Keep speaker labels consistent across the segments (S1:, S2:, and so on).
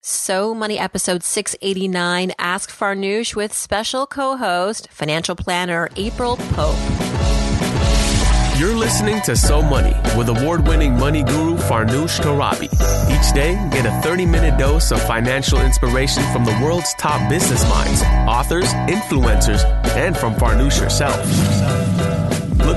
S1: So Money episode 689 Ask Farnoosh with special co-host, financial planner April Pope.
S2: You're listening to So Money with award-winning money guru Farnoosh Torabi. Each day, get a 30-minute dose of financial inspiration from the world's top business minds, authors, influencers, and from Farnoosh herself.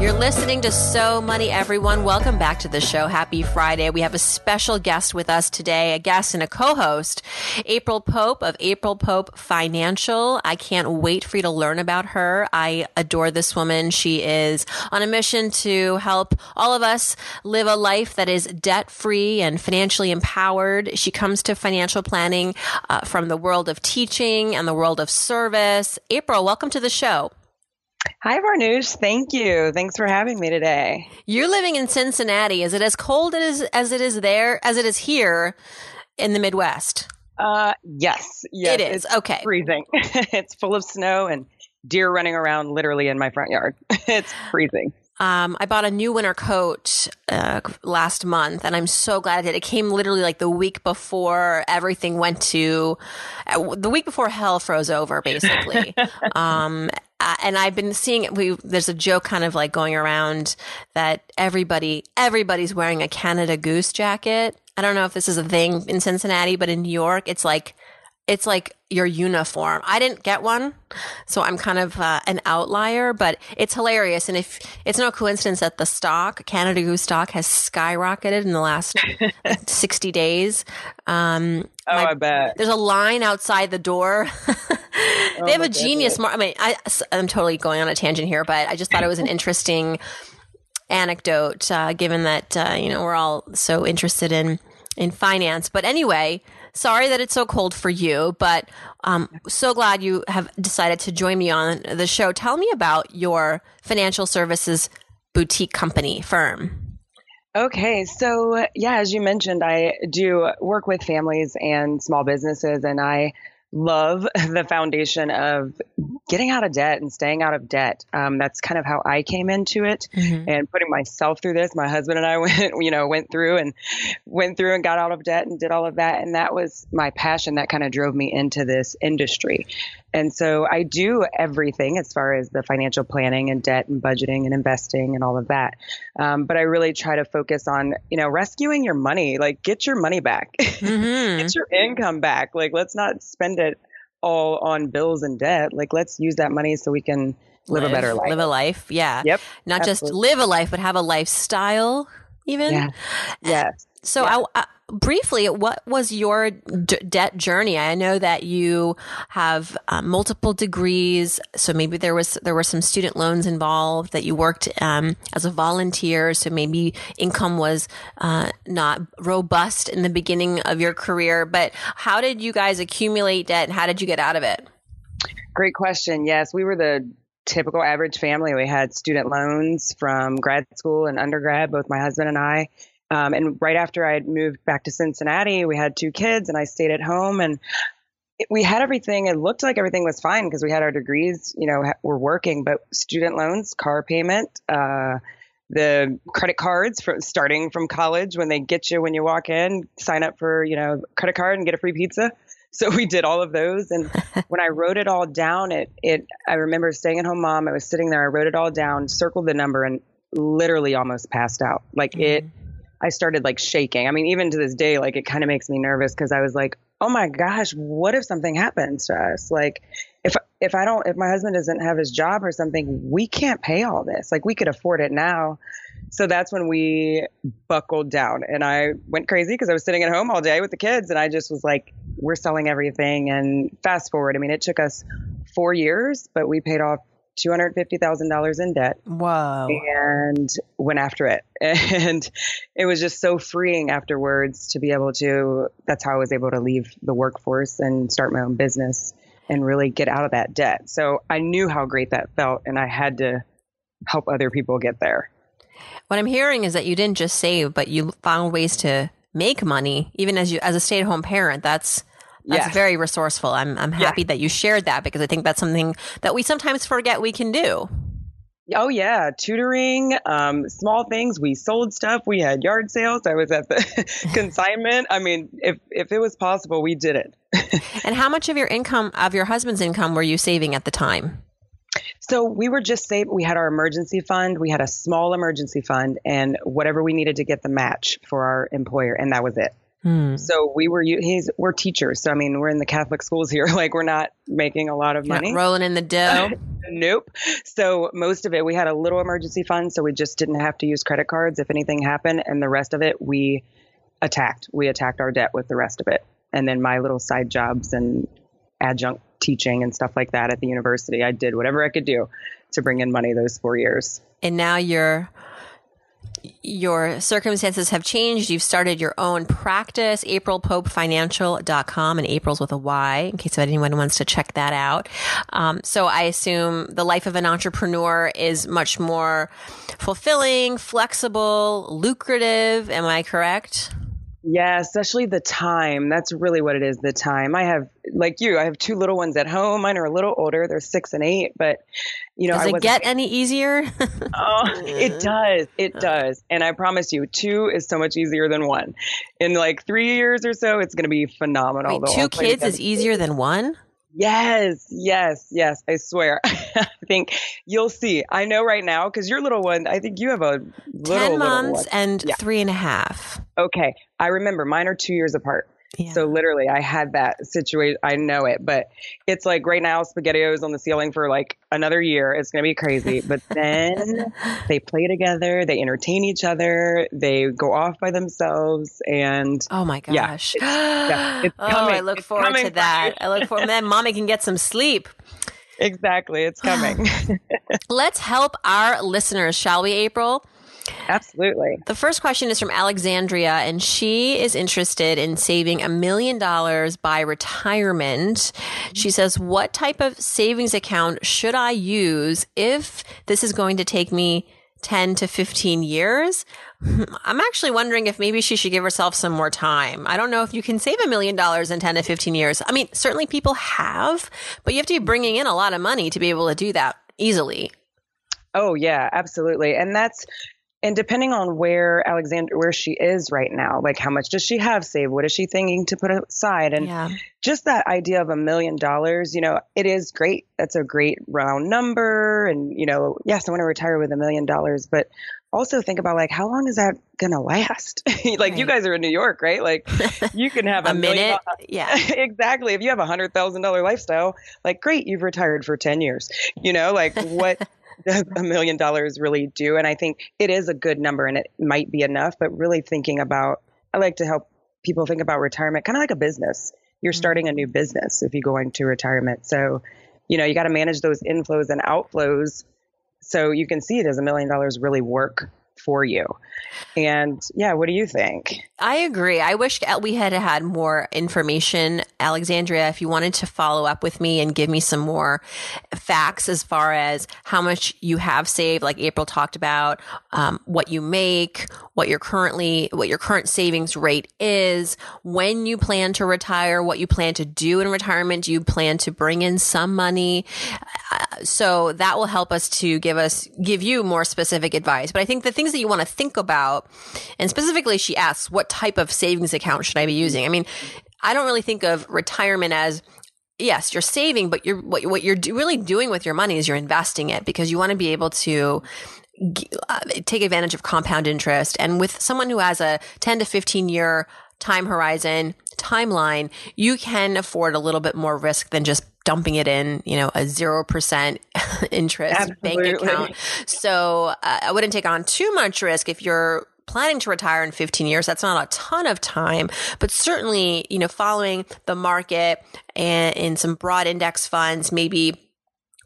S1: You're listening to So Money, everyone. Welcome back to the show. Happy Friday. We have a special guest with us today, a guest and a co-host, April Pope of April Pope Financial. I can't wait for you to learn about her. I adore this woman. She is on a mission to help all of us live a life that is debt free and financially empowered. She comes to financial planning uh, from the world of teaching and the world of service. April, welcome to the show.
S3: Hi, Farnoosh. Thank you. Thanks for having me today.
S1: You're living in Cincinnati. Is it as cold as, as it is there as it is here in the Midwest?
S3: Uh, yes. yes
S1: it is. okay.
S3: Freezing. it's full of snow and deer running around literally in my front yard. it's freezing.
S1: Um, I bought a new winter coat uh, last month, and I'm so glad I did. It came literally like the week before everything went to uh, the week before hell froze over, basically. um, uh, and I've been seeing it. we there's a joke kind of like going around that everybody everybody's wearing a Canada Goose jacket. I don't know if this is a thing in Cincinnati, but in New York, it's like it's like your uniform. I didn't get one, so I'm kind of uh, an outlier, but it's hilarious. And if it's no coincidence that the stock, Canada Goose stock, has skyrocketed in the last 60 days.
S3: Um, oh, my, I bet.
S1: There's a line outside the door. they oh, have a genius. Mar- I mean, I, I'm totally going on a tangent here, but I just thought it was an interesting anecdote, uh, given that uh, you know we're all so interested in in finance. But anyway, sorry that it's so cold for you, but um, so glad you have decided to join me on the show. Tell me about your financial services boutique company firm.
S3: Okay, so yeah, as you mentioned, I do work with families and small businesses, and I love the foundation of getting out of debt and staying out of debt. Um, that's kind of how I came into it mm-hmm. and putting myself through this. My husband and I went, you know, went through and went through and got out of debt and did all of that. And that was my passion that kind of drove me into this industry. And so I do everything as far as the financial planning and debt and budgeting and investing and all of that. Um, but I really try to focus on, you know, rescuing your money, like get your money back, mm-hmm. get your income back. Like let's not spend it all on bills and debt. Like let's use that money so we can live, live a better life.
S1: Live a life. Yeah.
S3: Yep.
S1: Not absolutely. just live a life, but have a lifestyle even.
S3: Yeah. Yes.
S1: So. I, I briefly, what was your d- debt journey? I know that you have uh, multiple degrees, so maybe there was there were some student loans involved. That you worked um, as a volunteer, so maybe income was uh, not robust in the beginning of your career. But how did you guys accumulate debt, and how did you get out of it?
S3: Great question. Yes, we were the typical average family. We had student loans from grad school and undergrad, both my husband and I. Um, and right after I had moved back to Cincinnati, we had two kids and I stayed at home and it, we had everything. It looked like everything was fine because we had our degrees, you know, we're working, but student loans, car payment, uh, the credit cards for starting from college when they get you when you walk in, sign up for, you know, credit card and get a free pizza. So we did all of those. And when I wrote it all down, it, it, I remember staying at home mom, I was sitting there, I wrote it all down, circled the number and literally almost passed out. Like mm-hmm. it, I started like shaking. I mean, even to this day, like it kind of makes me nervous because I was like, oh my gosh, what if something happens to us? Like, if if I don't, if my husband doesn't have his job or something, we can't pay all this. Like, we could afford it now. So that's when we buckled down, and I went crazy because I was sitting at home all day with the kids, and I just was like, we're selling everything. And fast forward, I mean, it took us four years, but we paid off $250,000 in debt.
S1: Wow.
S3: And went after it. And it was just so freeing afterwards to be able to, that's how I was able to leave the workforce and start my own business and really get out of that debt. So I knew how great that felt and I had to help other people get there.
S1: What I'm hearing is that you didn't just save, but you found ways to make money even as you as a stay-at-home parent. That's That's
S3: Yes.
S1: very resourceful. I'm I'm happy that you shared that because I think that's something that we sometimes forget we can do.
S3: Oh yeah, tutoring, um, small things. We sold stuff. We had yard sales. I was at the consignment. I mean, if if it was possible, we did it.
S1: And how much of your income of your husband's income were you saving at the time?
S3: So we were just saving. We had our emergency fund. We had a small emergency fund, and whatever we needed to get the match for our employer, and that was it.
S1: Hmm.
S3: So we were he's we're teachers. So I mean, we're in the Catholic schools here. Like we're not making a lot of
S1: You're not
S3: money.
S1: rolling in the dough.
S3: Nope. So most of it, we had a little emergency fund, so we just didn't have to use credit cards if anything happened, and the rest of it we attacked. We attacked our debt with the rest of it, and then my little side jobs and adjunct teaching and stuff like that at the university. I did whatever I could do to bring in money those four years.
S1: and now your your circumstances have changed. You've started your own practice, aprilpopefinancial.com, and April's with a Y, in case anyone wants to check that out. Um, so I assume the life of an entrepreneur is much more fulfilling, flexible, lucrative. Am I correct?
S3: Yeah, especially the time. That's really what it is. The time. I have, like you, I have two little ones at home. Mine are a little older. They're six and eight, but you know,
S1: Does
S3: I
S1: it get any easier?
S3: Oh, it does. It oh. does. And I promise you, two is so much easier than one. In like three years or so, it's going to be phenomenal.
S1: Wait, two kids is easier than one?
S3: Yes, yes, yes. I swear. I think you'll see. I know right now because your little one, I think you have a little,
S1: 10
S3: little
S1: months and
S3: Yeah.
S1: three and a half.
S3: Okay. I remember mine are two years apart.
S1: Yeah.
S3: So literally, I had that situation. I know it, but it's like right now, SpaghettiOs on the ceiling for like another year. It's gonna be crazy. But then they play together, they entertain each other, they go off by themselves, and
S1: Oh my
S3: Yeah,
S1: gosh.
S3: it's- yeah, it's
S1: oh, I look
S3: It's
S1: forward to that. I look forward then mommy can get some sleep.
S3: Exactly, it's coming.
S1: Let's help our listeners, shall we, April?
S3: Absolutely.
S1: The first question is from Alexandria, and she is interested in saving a million dollars by retirement. She says, What type of savings account should I use if this is going to take me 10 to 15 years? Hmm, I'm actually wondering if maybe she should give herself some more time. I don't know if you can save a million dollars in 10 to 15 years. I mean, certainly people have, but you have to be bringing in a lot of money to be able to do that easily.
S3: Oh yeah, absolutely. And that's and depending on where Alexander where she is right now, like how much does she have saved? What is she thinking to put aside? And
S1: Yeah.
S3: just that idea of a million dollars, you know, it is great. That's a great round number. And, you know, yes, I want to retire with a million dollars, but also think about like how long is that gonna last? like you guys are in New York, right? Like you can have a,
S1: A minute.
S3: doll-
S1: Yeah.
S3: exactly. If you have a hundred thousand dollar lifestyle, like great, you've retired for ten years. You know, like what does a million dollars really do? And I think it is a good number and it might be enough, but really thinking about I like to help people think about retirement kind of like a business. You're starting a new mm-hmm. business if you go into retirement. So, you know, you got to manage those inflows and outflows so you can see does a million dollars really work for you? And yeah, what do you think?
S1: I agree. I wish we had had more information. Alexandria, if you wanted to follow up with me and give me some more facts as far as how much you have saved, like April talked about, um, what you make, what your currently, what your current savings rate is, when you plan to retire, what you plan to do in retirement. Do you plan to bring in some money? So that will help us to give us, give you more specific advice. But I think the things that you want to think about, and specifically she asks, what type of savings account should I be using? I mean, I don't really think of retirement as yes, you're saving, but you're what, what you're do, really doing with your money is you're investing it because you want to be able to uh, take advantage of compound interest. And with someone who has a 10 to 15 year time horizon timeline, you can afford a little bit more risk than just dumping it in, you know, a 0% interest bank account. So uh, I wouldn't take on too much risk if you're planning to retire in 15 years. That's not a ton of time, but certainly, you know, following the market and in some broad index funds, maybe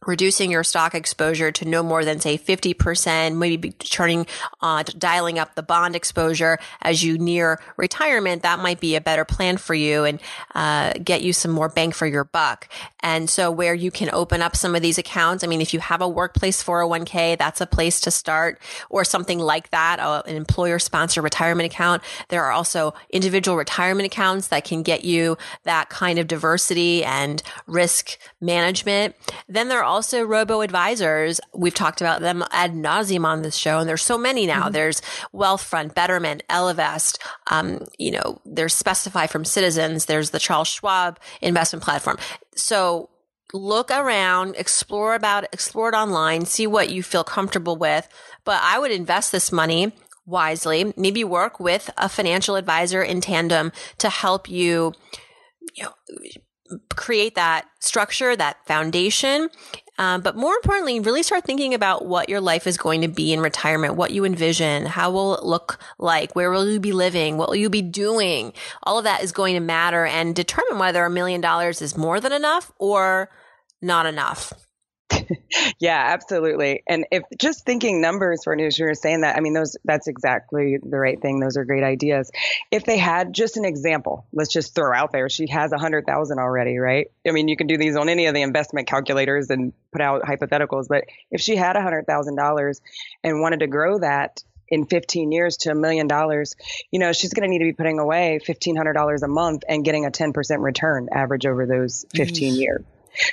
S1: reducing your stock exposure to no more than say 50%, maybe turning, uh, dialing up the bond exposure as you near retirement, that might be a better plan for you and, uh, get you some more bang for your buck. And so where you can open up some of these accounts, I mean, if you have a workplace 401k, that's a place to start or something like that, uh, an employer sponsored retirement account. There are also individual retirement accounts that can get you that kind of diversity and risk management. Then there are also robo advisors. We've talked about them ad nauseum on this show, and there's so many now. Mm-hmm. There's Wealthfront, Betterment, Ellevest. Um, you know, there's Specify from Citizens. There's the Charles Schwab investment platform. So look around, explore about, explore it online, see what you feel comfortable with. But I would invest this money wisely. Maybe work with a financial advisor in tandem to help you, you know, create that structure, that foundation. Um, but more importantly, really start thinking about what your life is going to be in retirement, what you envision, how will it look like, where will you be living, what will you be doing? All of that is going to matter and determine whether a million dollars is more than enough or not enough.
S3: yeah, absolutely. And if just thinking numbers for news, you were saying that, I mean, those, that's exactly the right thing. Those are great ideas. If they had just an example, let's just throw out there, she has a hundred thousand already, right? I mean, you can do these on any of the investment calculators and put out hypotheticals, but if she had a hundred thousand dollars and wanted to grow that in 15 years to a million dollars, you know, she's going to need to be putting away $1,500 a month and getting a 10% return average over those 15 years.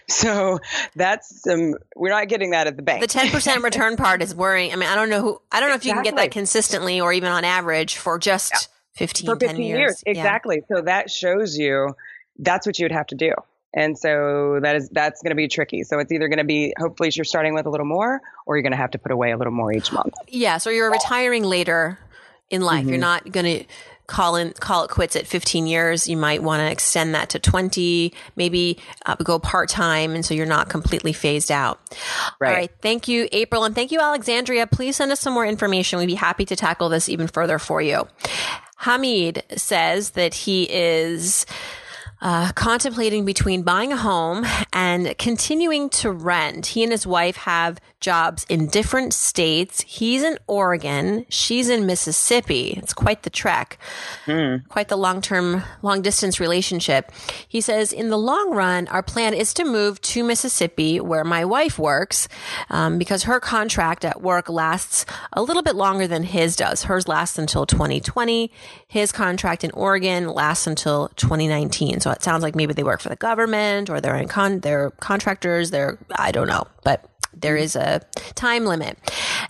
S3: So that's some, we're not getting that at the bank.
S1: The 10% return part is worrying. I mean, I don't know who, I don't know exactly. if you can get that consistently or even on average for just yeah. 15,
S3: for 15
S1: years.
S3: years. Exactly. Yeah. So that shows you that's what you would have to do. And so that is that's going to be tricky. So it's either going to be hopefully you're starting with a little more or you're going to have to put away a little more each month.
S1: Yeah, so you're retiring later in life. Mm-hmm. You're not going to call in, call it quits at 15 years. You might want to extend that to 20, maybe uh, go part time. And so you're not completely phased out. Right. All right. Thank you, April. And thank you, Alexandria. Please send us some more information. We'd be happy to tackle this even further for you. Hamid says that he is uh, contemplating between buying a home and continuing to rent. He and his wife have jobs in different states. He's in Oregon. She's in Mississippi. It's quite the trek, mm. quite the long term, long distance relationship. He says, in the long run, our plan is to move to Mississippi where my wife works, um, because her contract at work lasts a little bit longer than his does. Hers lasts until 2020. His contract in Oregon lasts until 2019. So it sounds like maybe they work for the government or they're in con, they're contractors. They're, I don't know, but there is a time limit.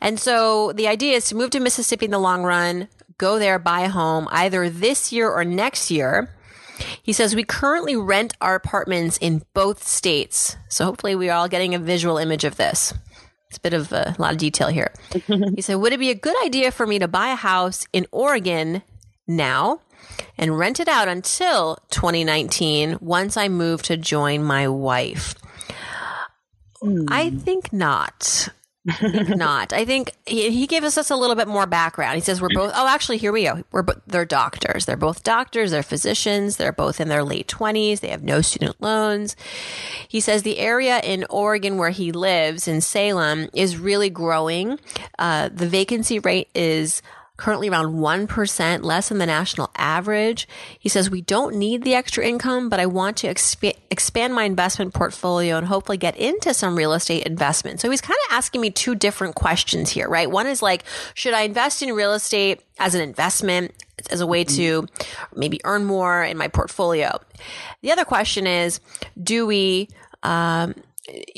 S1: And so the idea is to move to Mississippi in the long run, go there, buy a home either this year or next year. He says, we currently rent our apartments in both states. So hopefully we are all getting a visual image of this. It's a bit of a, lot of detail here. he said, would it be a good idea for me to buy a house in Oregon now and rent it out until 2019 once I move to join my wife? Mm. I think not. not. I think he, he gave us a little bit more background. He says we're both. Oh, actually, here we go. We're they're doctors. They're both doctors. They're physicians. They're both in their late twenties. They have no student loans. He says the area in Oregon where he lives in Salem is really growing. Uh, the vacancy rate is currently around 1% less than the national average. He says, we don't need the extra income, but I want to exp- expand my investment portfolio and hopefully get into some real estate investment. So he's kind of asking me two different questions here, right? One is like, should I invest in real estate as an investment? As a way to maybe earn more in my portfolio. The other question is, do we, um,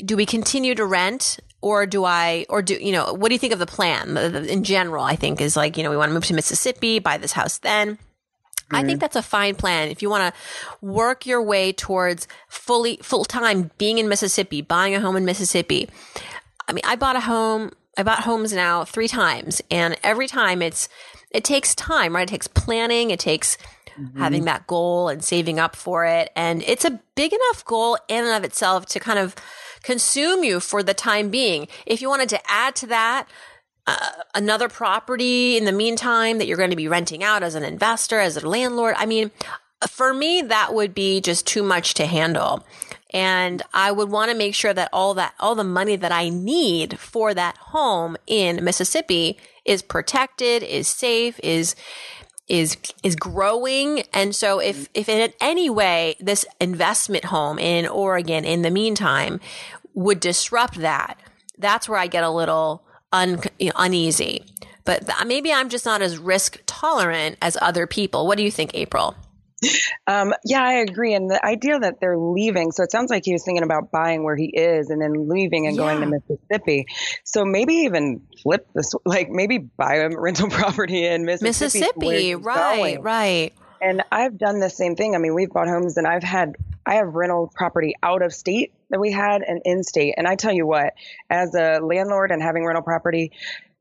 S1: do we continue to rent or do I, or do, you know, what do you think of the plan in general? I think is like, you know, we want to move to Mississippi, buy this house then. Mm-hmm. I think that's a fine plan. If you want to work your way towards fully, full time being in Mississippi, buying a home in Mississippi. I mean, I bought a home, I bought homes now three times and every time it's, it takes time, right? It takes planning. It takes mm-hmm. having that goal and saving up for it. And it's a big enough goal in and of itself to kind of, consume you for the time being. If you wanted to add to that, uh, another property in the meantime that you're going to be renting out as an investor, as a landlord. I mean, for me, that would be just too much to handle. And I would want to make sure that all that, all the money that I need for that home in Mississippi is protected, is safe, is, is, is growing. And so if, if in any way this investment home in Oregon in the meantime would disrupt that, that's where I get a little un, you know, uneasy. But maybe I'm just not as risk tolerant as other people. What do you think, April?
S3: Um, yeah, I agree. And the idea that they're leaving, so it sounds like he was thinking about buying where he is and then leaving and yeah. going to Mississippi. So maybe even flip this, like maybe buy a rental property in Mississippi.
S1: Mississippi, right, going. right.
S3: And I've done the same thing. I mean, we've bought homes and I've had, I have rental property out of state that we had and in state. And I tell you what, as a landlord and having rental property,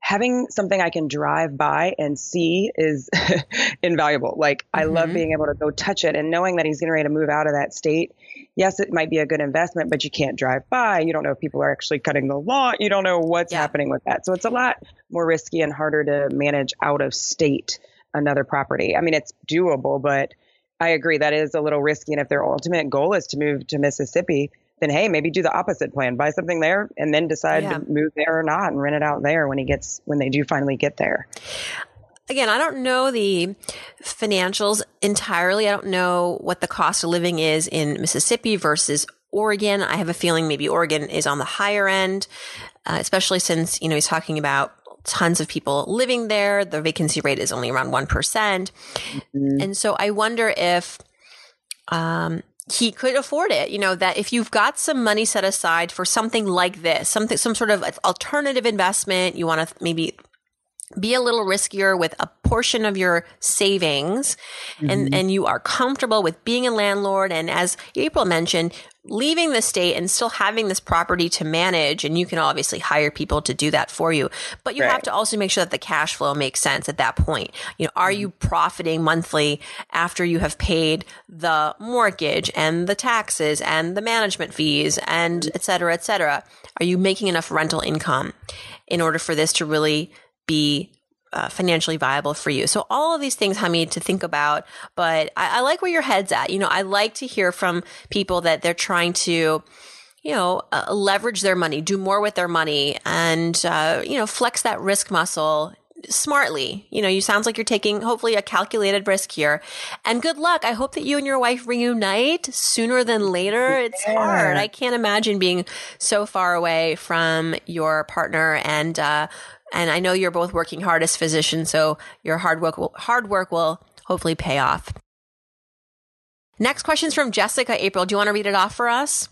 S3: having something I can drive by and see is invaluable. Like mm-hmm. I love mm-hmm. being able to go touch it and knowing that he's getting ready to move out of that state. Yes, it might be a good investment, but you can't drive by. You don't know if people are actually cutting the lawn. You don't know what's yeah. happening with that. So it's a lot more risky and harder to manage out of state another property. I mean, it's doable, but I agree that is a little risky. And if their ultimate goal is to move to Mississippi, then hey, maybe do the opposite plan, buy something there and then decide yeah. to move there or not and rent it out there when he gets when they do finally get there.
S1: Again, I don't know the financials entirely. I don't know what the cost of living is in Mississippi versus Oregon. I have a feeling maybe Oregon is on the higher end, uh, especially since, you know, he's talking about tons of people living there. The vacancy rate is only around one mm-hmm. And so I wonder if, um, he could afford it. You know, that if you've got some money set aside for something like this, something, some sort of alternative investment, you want to maybe be a little riskier with a portion of your savings mm-hmm. and, and you are comfortable with being a landlord. And as April mentioned, leaving the state and still having this property to manage. And you can obviously hire people to do that for you, but you right. have to also make sure that the cash flow makes sense at that point. You know, are mm-hmm. you profiting monthly after you have paid the mortgage and the taxes and the management fees and et cetera, et cetera? Are you making enough rental income in order for this to really be uh, financially viable for you. So all of these things, Hamid, to think about. But I, I, like where your head's at. You know, I like to hear from people that they're trying to, you know, uh, leverage their money, do more with their money, and uh, you know, flex that risk muscle smartly. You know, you sounds like you're taking hopefully a calculated risk here. And good luck. I hope that you and your wife reunite sooner than later. It's yeah. hard. I can't imagine being so far away from your partner and uh, and I know you're both working hard as physicians, so your hard work will, hard work will hopefully pay off. Next question is from Jessica April. Do you want to read it off for us?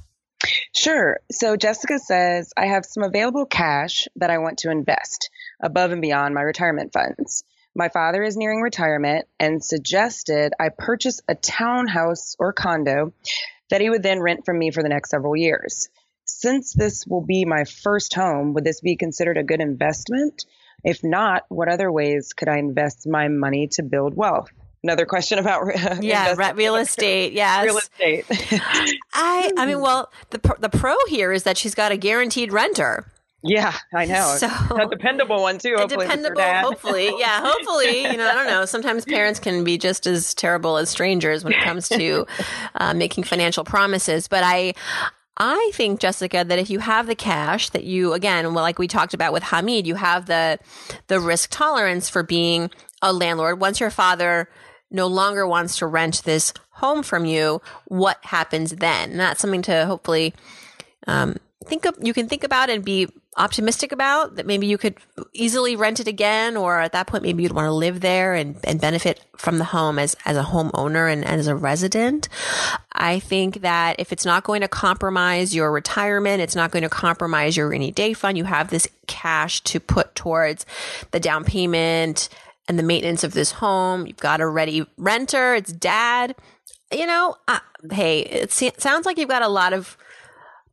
S3: Sure. So Jessica says, I have some available cash that I want to invest above and beyond my retirement funds. My father is nearing retirement and suggested I purchase a townhouse or condo that he would then rent from me for the next several years. Since this will be my first home, would this be considered a good investment? If not, what other ways could I invest my money to build wealth? Another question about
S1: yeah, real estate. Yes,
S3: real estate.
S1: I I mean, well, the the pro here is that she's got a guaranteed renter.
S3: Yeah, I know. So, a dependable one too. Hopefully,
S1: dependable. Hopefully, yeah. Hopefully, you know, I don't know. Sometimes parents can be just as terrible as strangers when it comes to uh, making financial promises. But I, I think, Jessica, that if you have the cash that you, again, well, like we talked about with Hamid, you have the, the risk tolerance for being a landlord. Once your father no longer wants to rent this home from you, what happens then? And that's something to hopefully, um, think of, you can think about and be optimistic about that maybe you could easily rent it again or at that point maybe you'd want to live there and, and benefit from the home as, as a homeowner and, and as a resident. I think that if it's not going to compromise your retirement, it's not going to compromise your rainy day fund, you have this cash to put towards the down payment and the maintenance of this home. You've got a ready renter, it's dad. You know, uh, hey, it sounds like you've got a lot of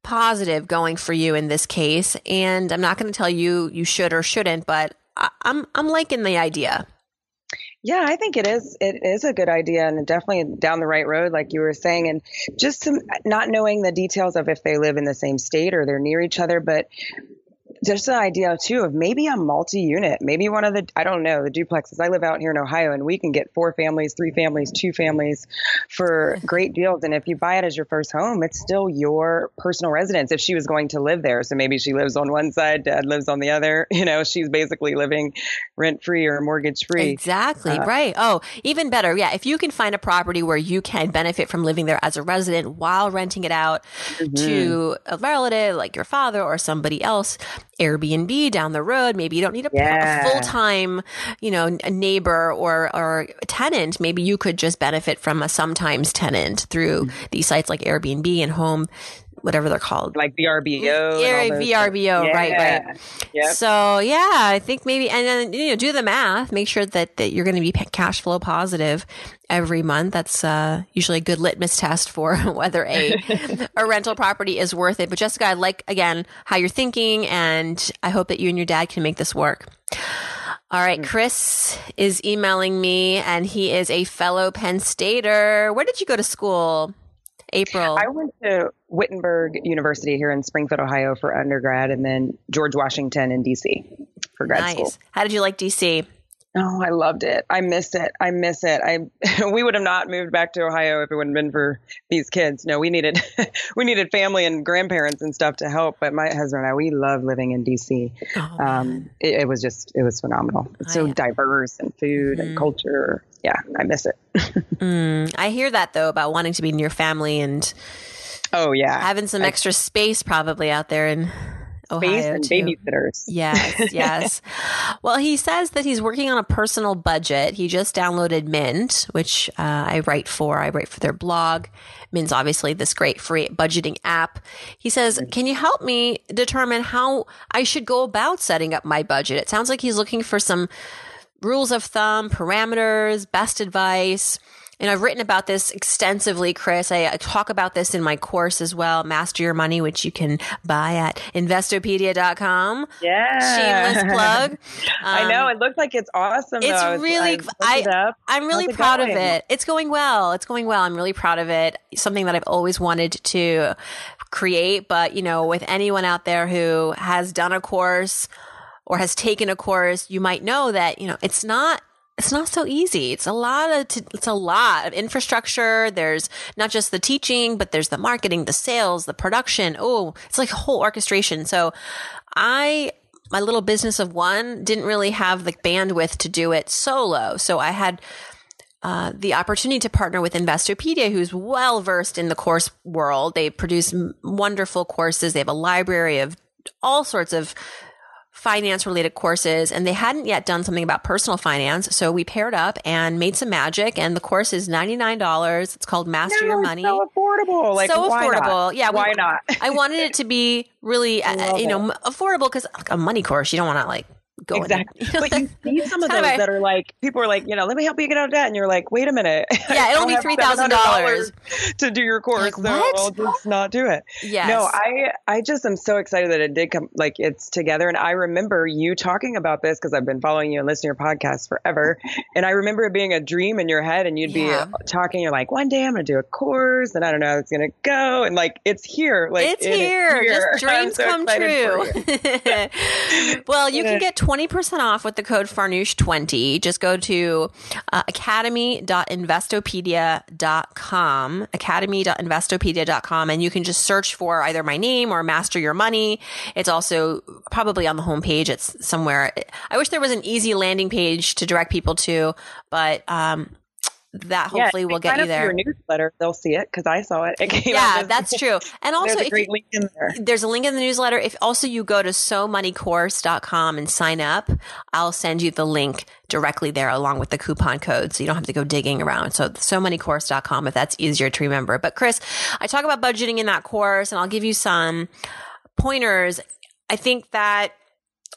S1: positive going for you in this case. And I'm not going to tell you you should or shouldn't, but I, I'm I'm liking the idea.
S3: Yeah, I think it is. It is a good idea, and definitely down the right road, like you were saying. And just some, not knowing the details of if they live in the same state or they're near each other, but just the idea too of maybe a multi-unit, maybe one of the I don't know the duplexes. I live out here in Ohio, and we can get four families, three families, two families for great deals. And if you buy it as your first home, it's still your personal residence. If she was going to live there, so maybe she lives on one side, dad lives on the other. You know, she's basically living rent free or mortgage free.
S1: Exactly uh, right. Oh, even better. Yeah, if you can find a property where you can benefit from living there as a resident while renting it out mm-hmm. to a relative like your father or somebody else Airbnb down the road. Maybe you don't need a, yeah. a full time, you know, a neighbor or or tenant. Maybe you could just benefit from a sometimes tenant through mm-hmm. these sites like Airbnb and Home whatever they're called.
S3: Like VRBO.
S1: Yeah, VRBO, yeah. right, right. Yep. So yeah, I think maybe, and then, you know, do the math, make sure that, that you're going to be cash flow positive every month. That's, uh, usually a good litmus test for whether a, a rental property is worth it. But Jessica, I like, again, how you're thinking, and I hope that you and your dad can make this work. All right, mm. Chris is emailing me, and he is a fellow Penn Stater. Where did you go to school? April?
S3: I went to Wittenberg University here in Springfield, Ohio for undergrad, and then George Washington in DC for grad nice. school.
S1: How did you like DC?
S3: Oh, I loved it. I miss it. I miss it. I we would have not moved back to Ohio if it wouldn't been for these kids. No, we needed we needed family and grandparents and stuff to help. But my husband and I, we love living in DC. Oh, um, it, it, was just it was phenomenal. It's so I, diverse and food mm-hmm. and culture. Yeah, I miss it.
S1: mm, I hear that though about wanting to be near family and
S3: oh yeah,
S1: having some I, extra space probably out there and Ohio
S3: and
S1: too.
S3: babysitters.
S1: Yes, yes. well, he says that he's working on a personal budget. He just downloaded Mint, which uh, I write for. I write for their blog. Mint's obviously this great free budgeting app. He says, mm-hmm. "Can you help me determine how I should go about setting up my budget?" It sounds like he's looking for some rules of thumb, parameters, best advice. And I've written about this extensively, Chris. I, I, talk about this in my course as well, Master Your Money, which you can buy at investopedia.com.
S3: Yeah.
S1: Shameless plug. Um,
S3: I know. It looks like it's awesome.
S1: It's though. really, I, I, I'm really proud of it. It's going well. It's going well. I'm really proud of it. Something that I've always wanted to create. But, you know, with anyone out there who has done a course or has taken a course, you might know that, you know, it's not it's not so easy. It's a lot of, t- it's a lot of infrastructure. There's not just the teaching, but there's the marketing, the sales, the production. Oh, it's like a whole orchestration. So I, my little business of one didn't really have the bandwidth to do it solo. So I had, uh, the opportunity to partner with Investopedia, who's well versed in the course world. They produce wonderful courses. They have a library of all sorts of finance related courses and they hadn't yet done something about personal finance. So we paired up and made some magic and the course is $99. It's called Master no, Your Money.
S3: so affordable. Like,
S1: so affordable.
S3: Not?
S1: Yeah.
S3: Why we, not?
S1: I wanted it to be really, uh, you know, affordable because like a money course, you don't want to like going.
S3: Exactly. but you see some of those that are like, people are like, you know, let me help you get out of debt. And you're like, wait a minute.
S1: Yeah, it'll be
S3: $3,000 to do your course. Like, so I'll just not do it.
S1: Yeah.
S3: No, I, I just am so excited that it did come, like it's together. And I remember you talking about this because I've been following you and listening to your podcast forever. and I remember it being a dream in your head and you'd yeah. be talking, you're like, one day I'm going to do a course and I don't know how it's going to go. And like, it's here. Like,
S1: it's it here. here. Just dreams so come true. well, you can get 20% off with the code Farnoosh20. Just go to uh, academy.investopedia.com, academy.investopedia.com, and you can just search for either my name or Master Your Money. It's also probably on the homepage. It's somewhere. I wish there was an easy landing page to direct people to, but um, that hopefully yeah, will get you there.
S3: Your newsletter, they'll see it because I saw it. it
S1: yeah, that's true. And also,
S3: there's a great
S1: you,
S3: link in there.
S1: There's a link in the newsletter. If also you go to somoneycourse.com and sign up, I'll send you the link directly there along with the coupon code, so you don't have to go digging around. So somoneycourse.com if that's easier to remember. But Chris, I talk about budgeting in that course, and I'll give you some pointers. I think that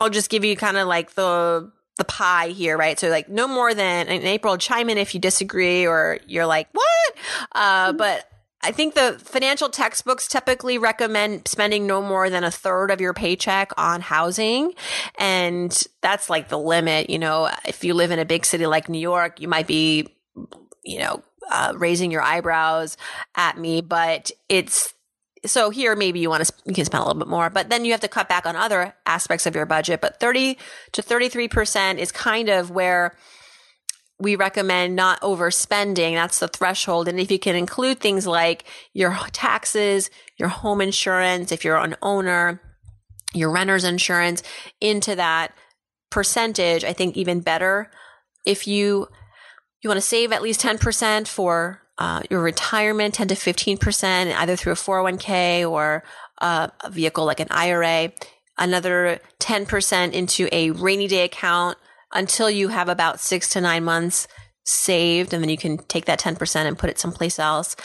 S1: I'll just give you kind of like the the pie here, right? So like no more than in April, chime in if you disagree or you're like, what? Uh, mm-hmm. but I think the financial textbooks typically recommend spending no more than a third of your paycheck on housing. And that's like the limit. You know, if you live in a big city like New York, you might be, you know, uh, raising your eyebrows at me, but it's so here maybe you want to you can spend a little bit more, but then you have to cut back on other aspects of your budget. But 30 to 33% is kind of where we recommend not overspending. That's the threshold. And if you can include things like your taxes, your home insurance, if you're an owner, your renter's insurance into that percentage, I think even better. If you you want to save at least 10% for uh, your retirement, 10 to 15%, either through a 401k or uh, a vehicle like an IRA, another 10% into a rainy day account until you have about six to nine months saved. And then you can take that 10% and put it someplace else.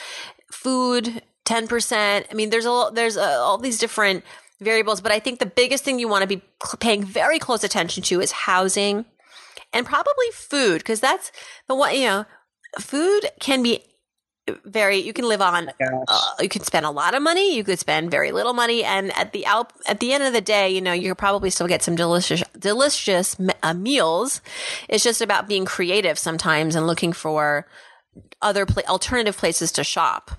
S1: Food, 10%. I mean, there's a, there's a, all these different variables, but I think the biggest thing you want to be paying very close attention to is housing and probably food because that's the one you know food can be very you can live on uh, you can spend a lot of money you could spend very little money and at the out at the end of the day you know you could probably still get some delicious delicious uh, meals it's just about being creative sometimes and looking for other pla- alternative places to shop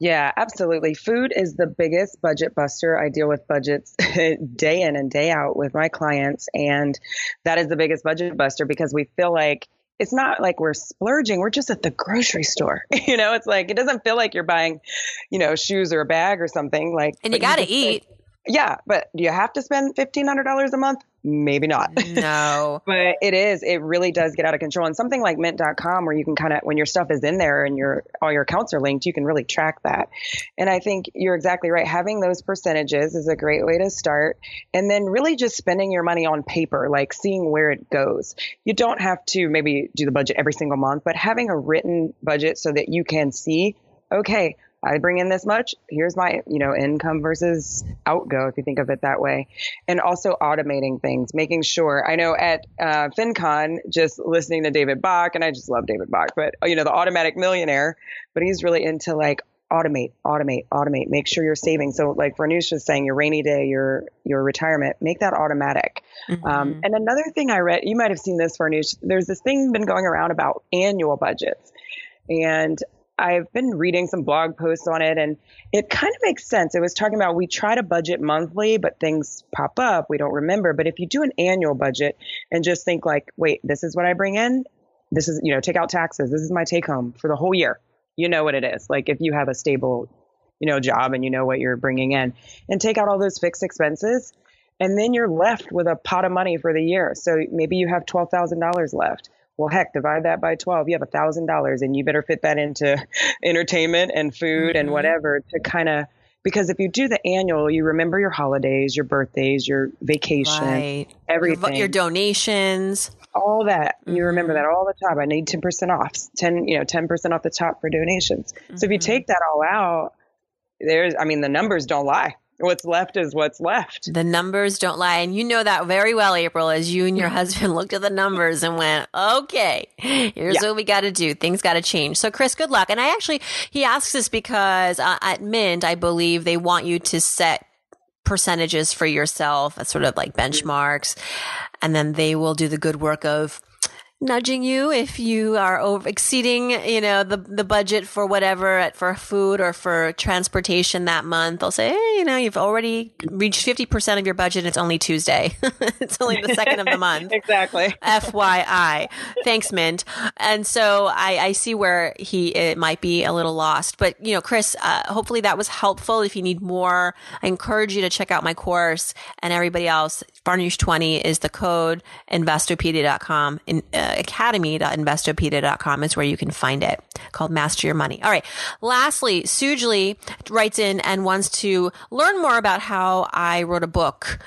S3: yeah, absolutely. Food is the biggest budget buster. I deal with budgets day in and day out with my clients. And that is the biggest budget buster because we feel like it's not like we're splurging. We're just at the grocery store. you know, it's like, it doesn't feel like you're buying, you know, shoes or a bag or something like,
S1: and you got to eat.
S3: yeah. But do you have to spend $1,500 a month? Maybe not.
S1: No.
S3: but it is, it really does get out of control. And something like mint.com where you can kind of, when your stuff is in there and your, all your accounts are linked, you can really track that. And I think you're exactly right. Having those percentages is a great way to start. And then really just spending your money on paper, like seeing where it goes. You don't have to maybe do the budget every single month, but having a written budget so that you can see, okay, I bring in this much. Here's my, you know, income versus outgo, if you think of it that way. And also automating things, making sure. I know at uh, FinCon, just listening to David Bach, and I just love David Bach, but, you know, the automatic millionaire, but he's really into like automate, automate, automate. Make sure you're saving. So, like Farnoosh was saying, your rainy day, your your retirement, make that automatic. Mm-hmm. Um, and another thing I read, you might have seen this, Farnoosh. There's this thing been going around about annual budgets, and I've been reading some blog posts on it and it kind of makes sense. It was talking about we try to budget monthly, but things pop up. We don't remember. But if you do an annual budget and just think like, wait, this is what I bring in. This is, you know, take out taxes. This is my take home for the whole year. You know what it is. Like if you have a stable, you know, job and you know what you're bringing in and take out all those fixed expenses. And then you're left with a pot of money for the year. So maybe you have $12,000 left well, heck, divide that by 12. You have a thousand dollars and you better fit that into entertainment and food mm-hmm. and whatever to kind of, because if you do the annual, you remember your holidays, your birthdays, your vacation, right. everything,
S1: your, your, donations,
S3: all that. Mm-hmm. You remember that all the time. I need 10% off, 10, you know, 10% off the top for donations. Mm-hmm. So if you mm-hmm. take that all out, there's, I mean, the numbers don't lie what's left is what's left.
S1: The numbers don't lie. And you know that very well, April, as you and your husband looked at the numbers and went, okay, here's yeah. what we got to do. Things got to change. So, Chris, good luck. And I actually, he asks this because uh, at Mint, I believe they want you to set percentages for yourself as sort of like benchmarks. And then they will do the good work of nudging you if you are over exceeding, you know, the the budget for whatever for food or for transportation that month. They'll say, hey, you know, you've already reached fifty percent of your budget. it's only Tuesday. it's only the second of the month.
S3: exactly.
S1: FYI. Thanks, Mint. And so I, I see where he it might be a little lost, but you know, Chris, uh, hopefully that was helpful. If you need more, I encourage you to check out my course and everybody else. Farnoosh twenty is the code. Investopedia.com. In, uh, academy.investopedia.com is where you can find it called Master Your Money. All right. Lastly, Sujali writes in and wants to learn more about how I wrote a book.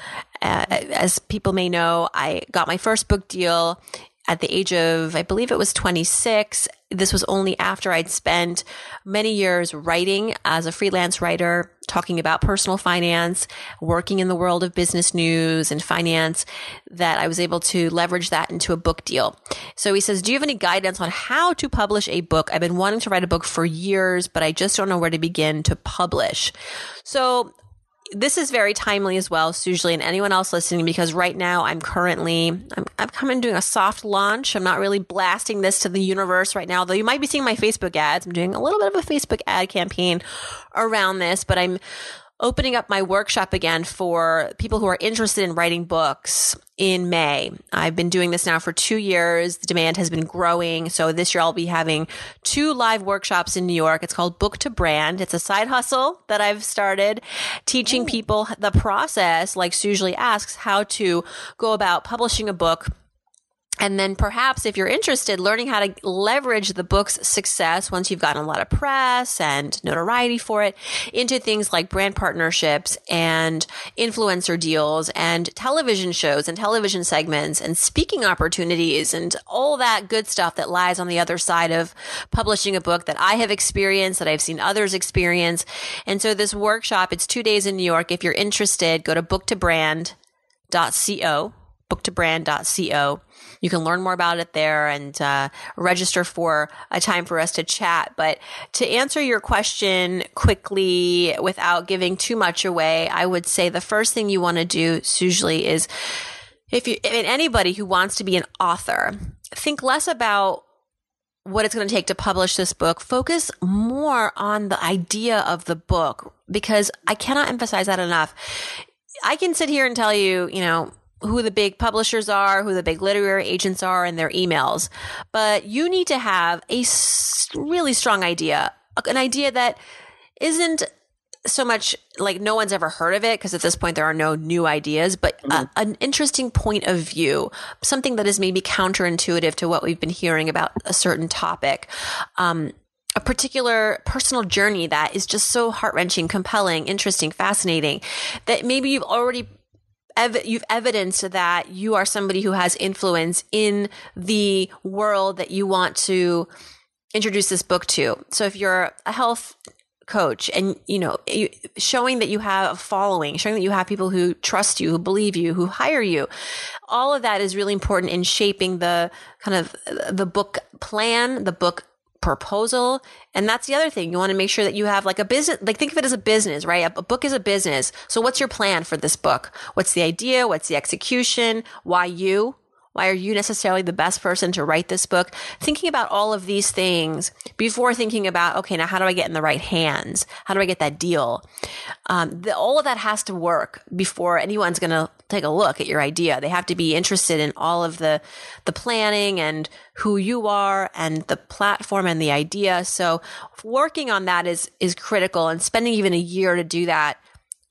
S1: Uh, as people may know, I got my first book deal at the age of, I believe it was 26. This was only after I'd spent many years writing as a freelance writer, talking about personal finance, working in the world of business news and finance, that I was able to leverage that into a book deal. So he says, Do you have any guidance on how to publish a book? I've been wanting to write a book for years, but I just don't know where to begin to publish. So this is very timely as well, usually, and anyone else listening, because right now I'm currently I'm I'm coming doing a soft launch. I'm not really blasting this to the universe right now, though you might be seeing my Facebook ads. I'm doing a little bit of a Facebook ad campaign around this, but I'm opening up my workshop again for people who are interested in writing books in May. I've been doing this now for two years. The demand has been growing. So this year I'll be having two live workshops in New York. It's called Book to Brand. It's a side hustle that I've started teaching people the process, like Sujali asks, how to go about publishing a book and then perhaps if you're interested, learning how to leverage the book's success once you've gotten a lot of press and notoriety for it into things like brand partnerships and influencer deals and television shows and television segments and speaking opportunities and all that good stuff that lies on the other side of publishing a book that I have experienced, that I've seen others experience. And so this workshop, it's two days in New York. If you're interested, go to booktobrand.co booktobrand.co. You can learn more about it there and uh, register for a time for us to chat. But to answer your question quickly without giving too much away, I would say the first thing you want to do usually is if you, if anybody who wants to be an author, think less about what it's going to take to publish this book. Focus more on the idea of the book because I cannot emphasize that enough. I can sit here and tell you, you know, who the big publishers are, who the big literary agents are, and their emails. But you need to have a really strong idea, an idea that isn't so much like no one's ever heard of it because at this point there are no new ideas, but mm-hmm. a, an interesting point of view, something that is maybe counterintuitive to what we've been hearing about a certain topic. Um, a particular personal journey that is just so heart wrenching, compelling, interesting, fascinating that maybe you've already ev- you've evidenced that you are somebody who has influence in the world that you want to introduce this book to. So if you're a health coach and you know you, showing that you have a following showing that you have people who trust you who believe you who hire you all of that is really important in shaping the kind of the book plan the book proposal. And that's the other thing. You want to make sure that you have like a business, like think of it as a business, right? A, a, book is a business. So what's your plan for this book? What's the idea? What's the execution? Why you? Why are you necessarily the best person to write this book? Thinking about all of these things before thinking about, okay, now how do I get in the right hands? How do I get that deal? Um, the, all of that has to work before anyone's going to take a look at your idea. They have to be interested in all of the, the planning and who you are and the platform and the idea. So working on that is, is critical and spending even a year to do that.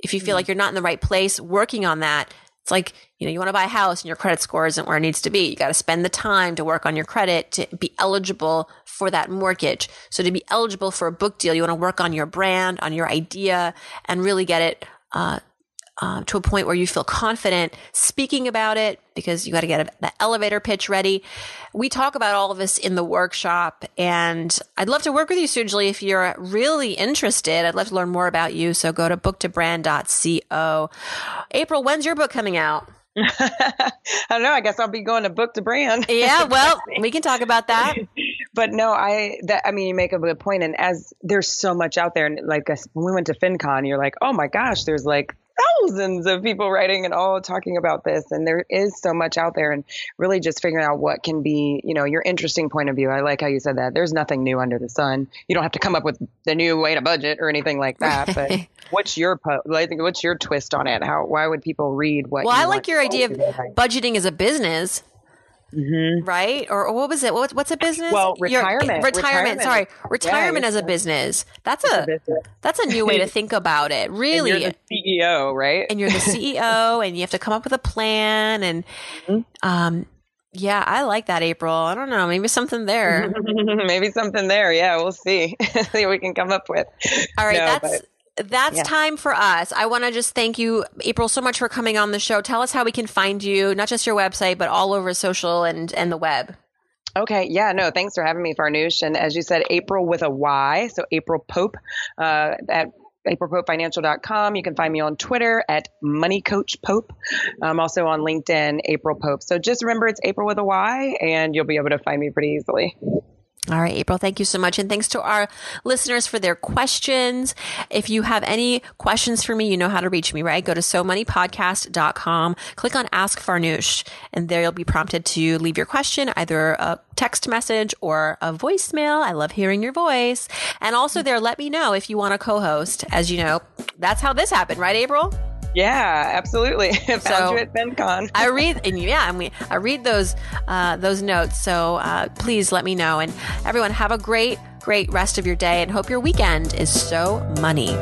S1: If you feel mm-hmm. like you're not in the right place, working on that it's like, you know, you want to buy a house and your credit score isn't where it needs to be. You got to spend the time to work on your credit to be eligible for that mortgage. So to be eligible for a book deal, you want to work on your brand, on your idea and really get it, uh, uh, to a point where you feel confident speaking about it because you got to get a, the elevator pitch ready. We talk about all of this in the workshop, and I'd love to work with you, Sujali, if you're really interested. I'd love to learn more about you. So go to booktobrand.co. April, when's your book coming out?
S3: I don't know. I guess I'll be going to book to brand.
S1: yeah, well, we can talk about that.
S3: but no, I that I mean, you make a good point. And as there's so much out there, and like when we went to FinCon, you're like, oh my gosh, there's like thousands of people writing and all talking about this and there is so much out there and really just figuring out what can be you know your interesting point of view. I like how you said that. There's nothing new under the sun. You don't have to come up with the new way to budget or anything like that but what's your po- like what's your twist on it? How why would people read what
S1: well i like your idea of budgeting as a business Mm-hmm. Right? Or, or, what was it? What, what's a business?
S3: Well, retirement.
S1: retirement. retirement. Sorry, retirement yeah, as a business. That's a, a that's a new way to think about it. Really,
S3: and you're the CEO, right?
S1: And you're the CEO, and you have to come up with a plan. And mm-hmm. um, yeah, I like that, April. I don't know, maybe something there.
S3: maybe something there. Yeah, we'll see. see what we can come up with.
S1: All right, no, that's. But- that's yeah. time for us. I want to just thank you, April, so much for coming on the show. Tell us how we can find you, not just your website, but all over social and, and the web.
S3: Okay, yeah, no, thanks for having me, Farnoosh. And as you said, April with a Y, so April Pope uh, at aprilpopefinancial.com. You can find me on Twitter at Money Coach Pope. I'm also on LinkedIn, April Pope. So just remember it's April with a Y, and you'll be able to find me pretty easily.
S1: All right, April, thank you so much. And thanks to our listeners for their questions. If you have any questions for me, you know how to reach me, right? Go to somoneypodcast.com, click on Ask Farnoosh, and there you'll be prompted to leave your question, either a text message or a voicemail. I love hearing your voice. And also there, let me know if you want to co-host. As you know, that's how this happened, right, April?
S3: Yeah, absolutely. Found
S1: So-
S3: you at FinCon.
S1: I read, and yeah, we, I read those, uh, those notes. So, uh, please let me know. And everyone have a great, great rest of your day and hope your weekend is so money.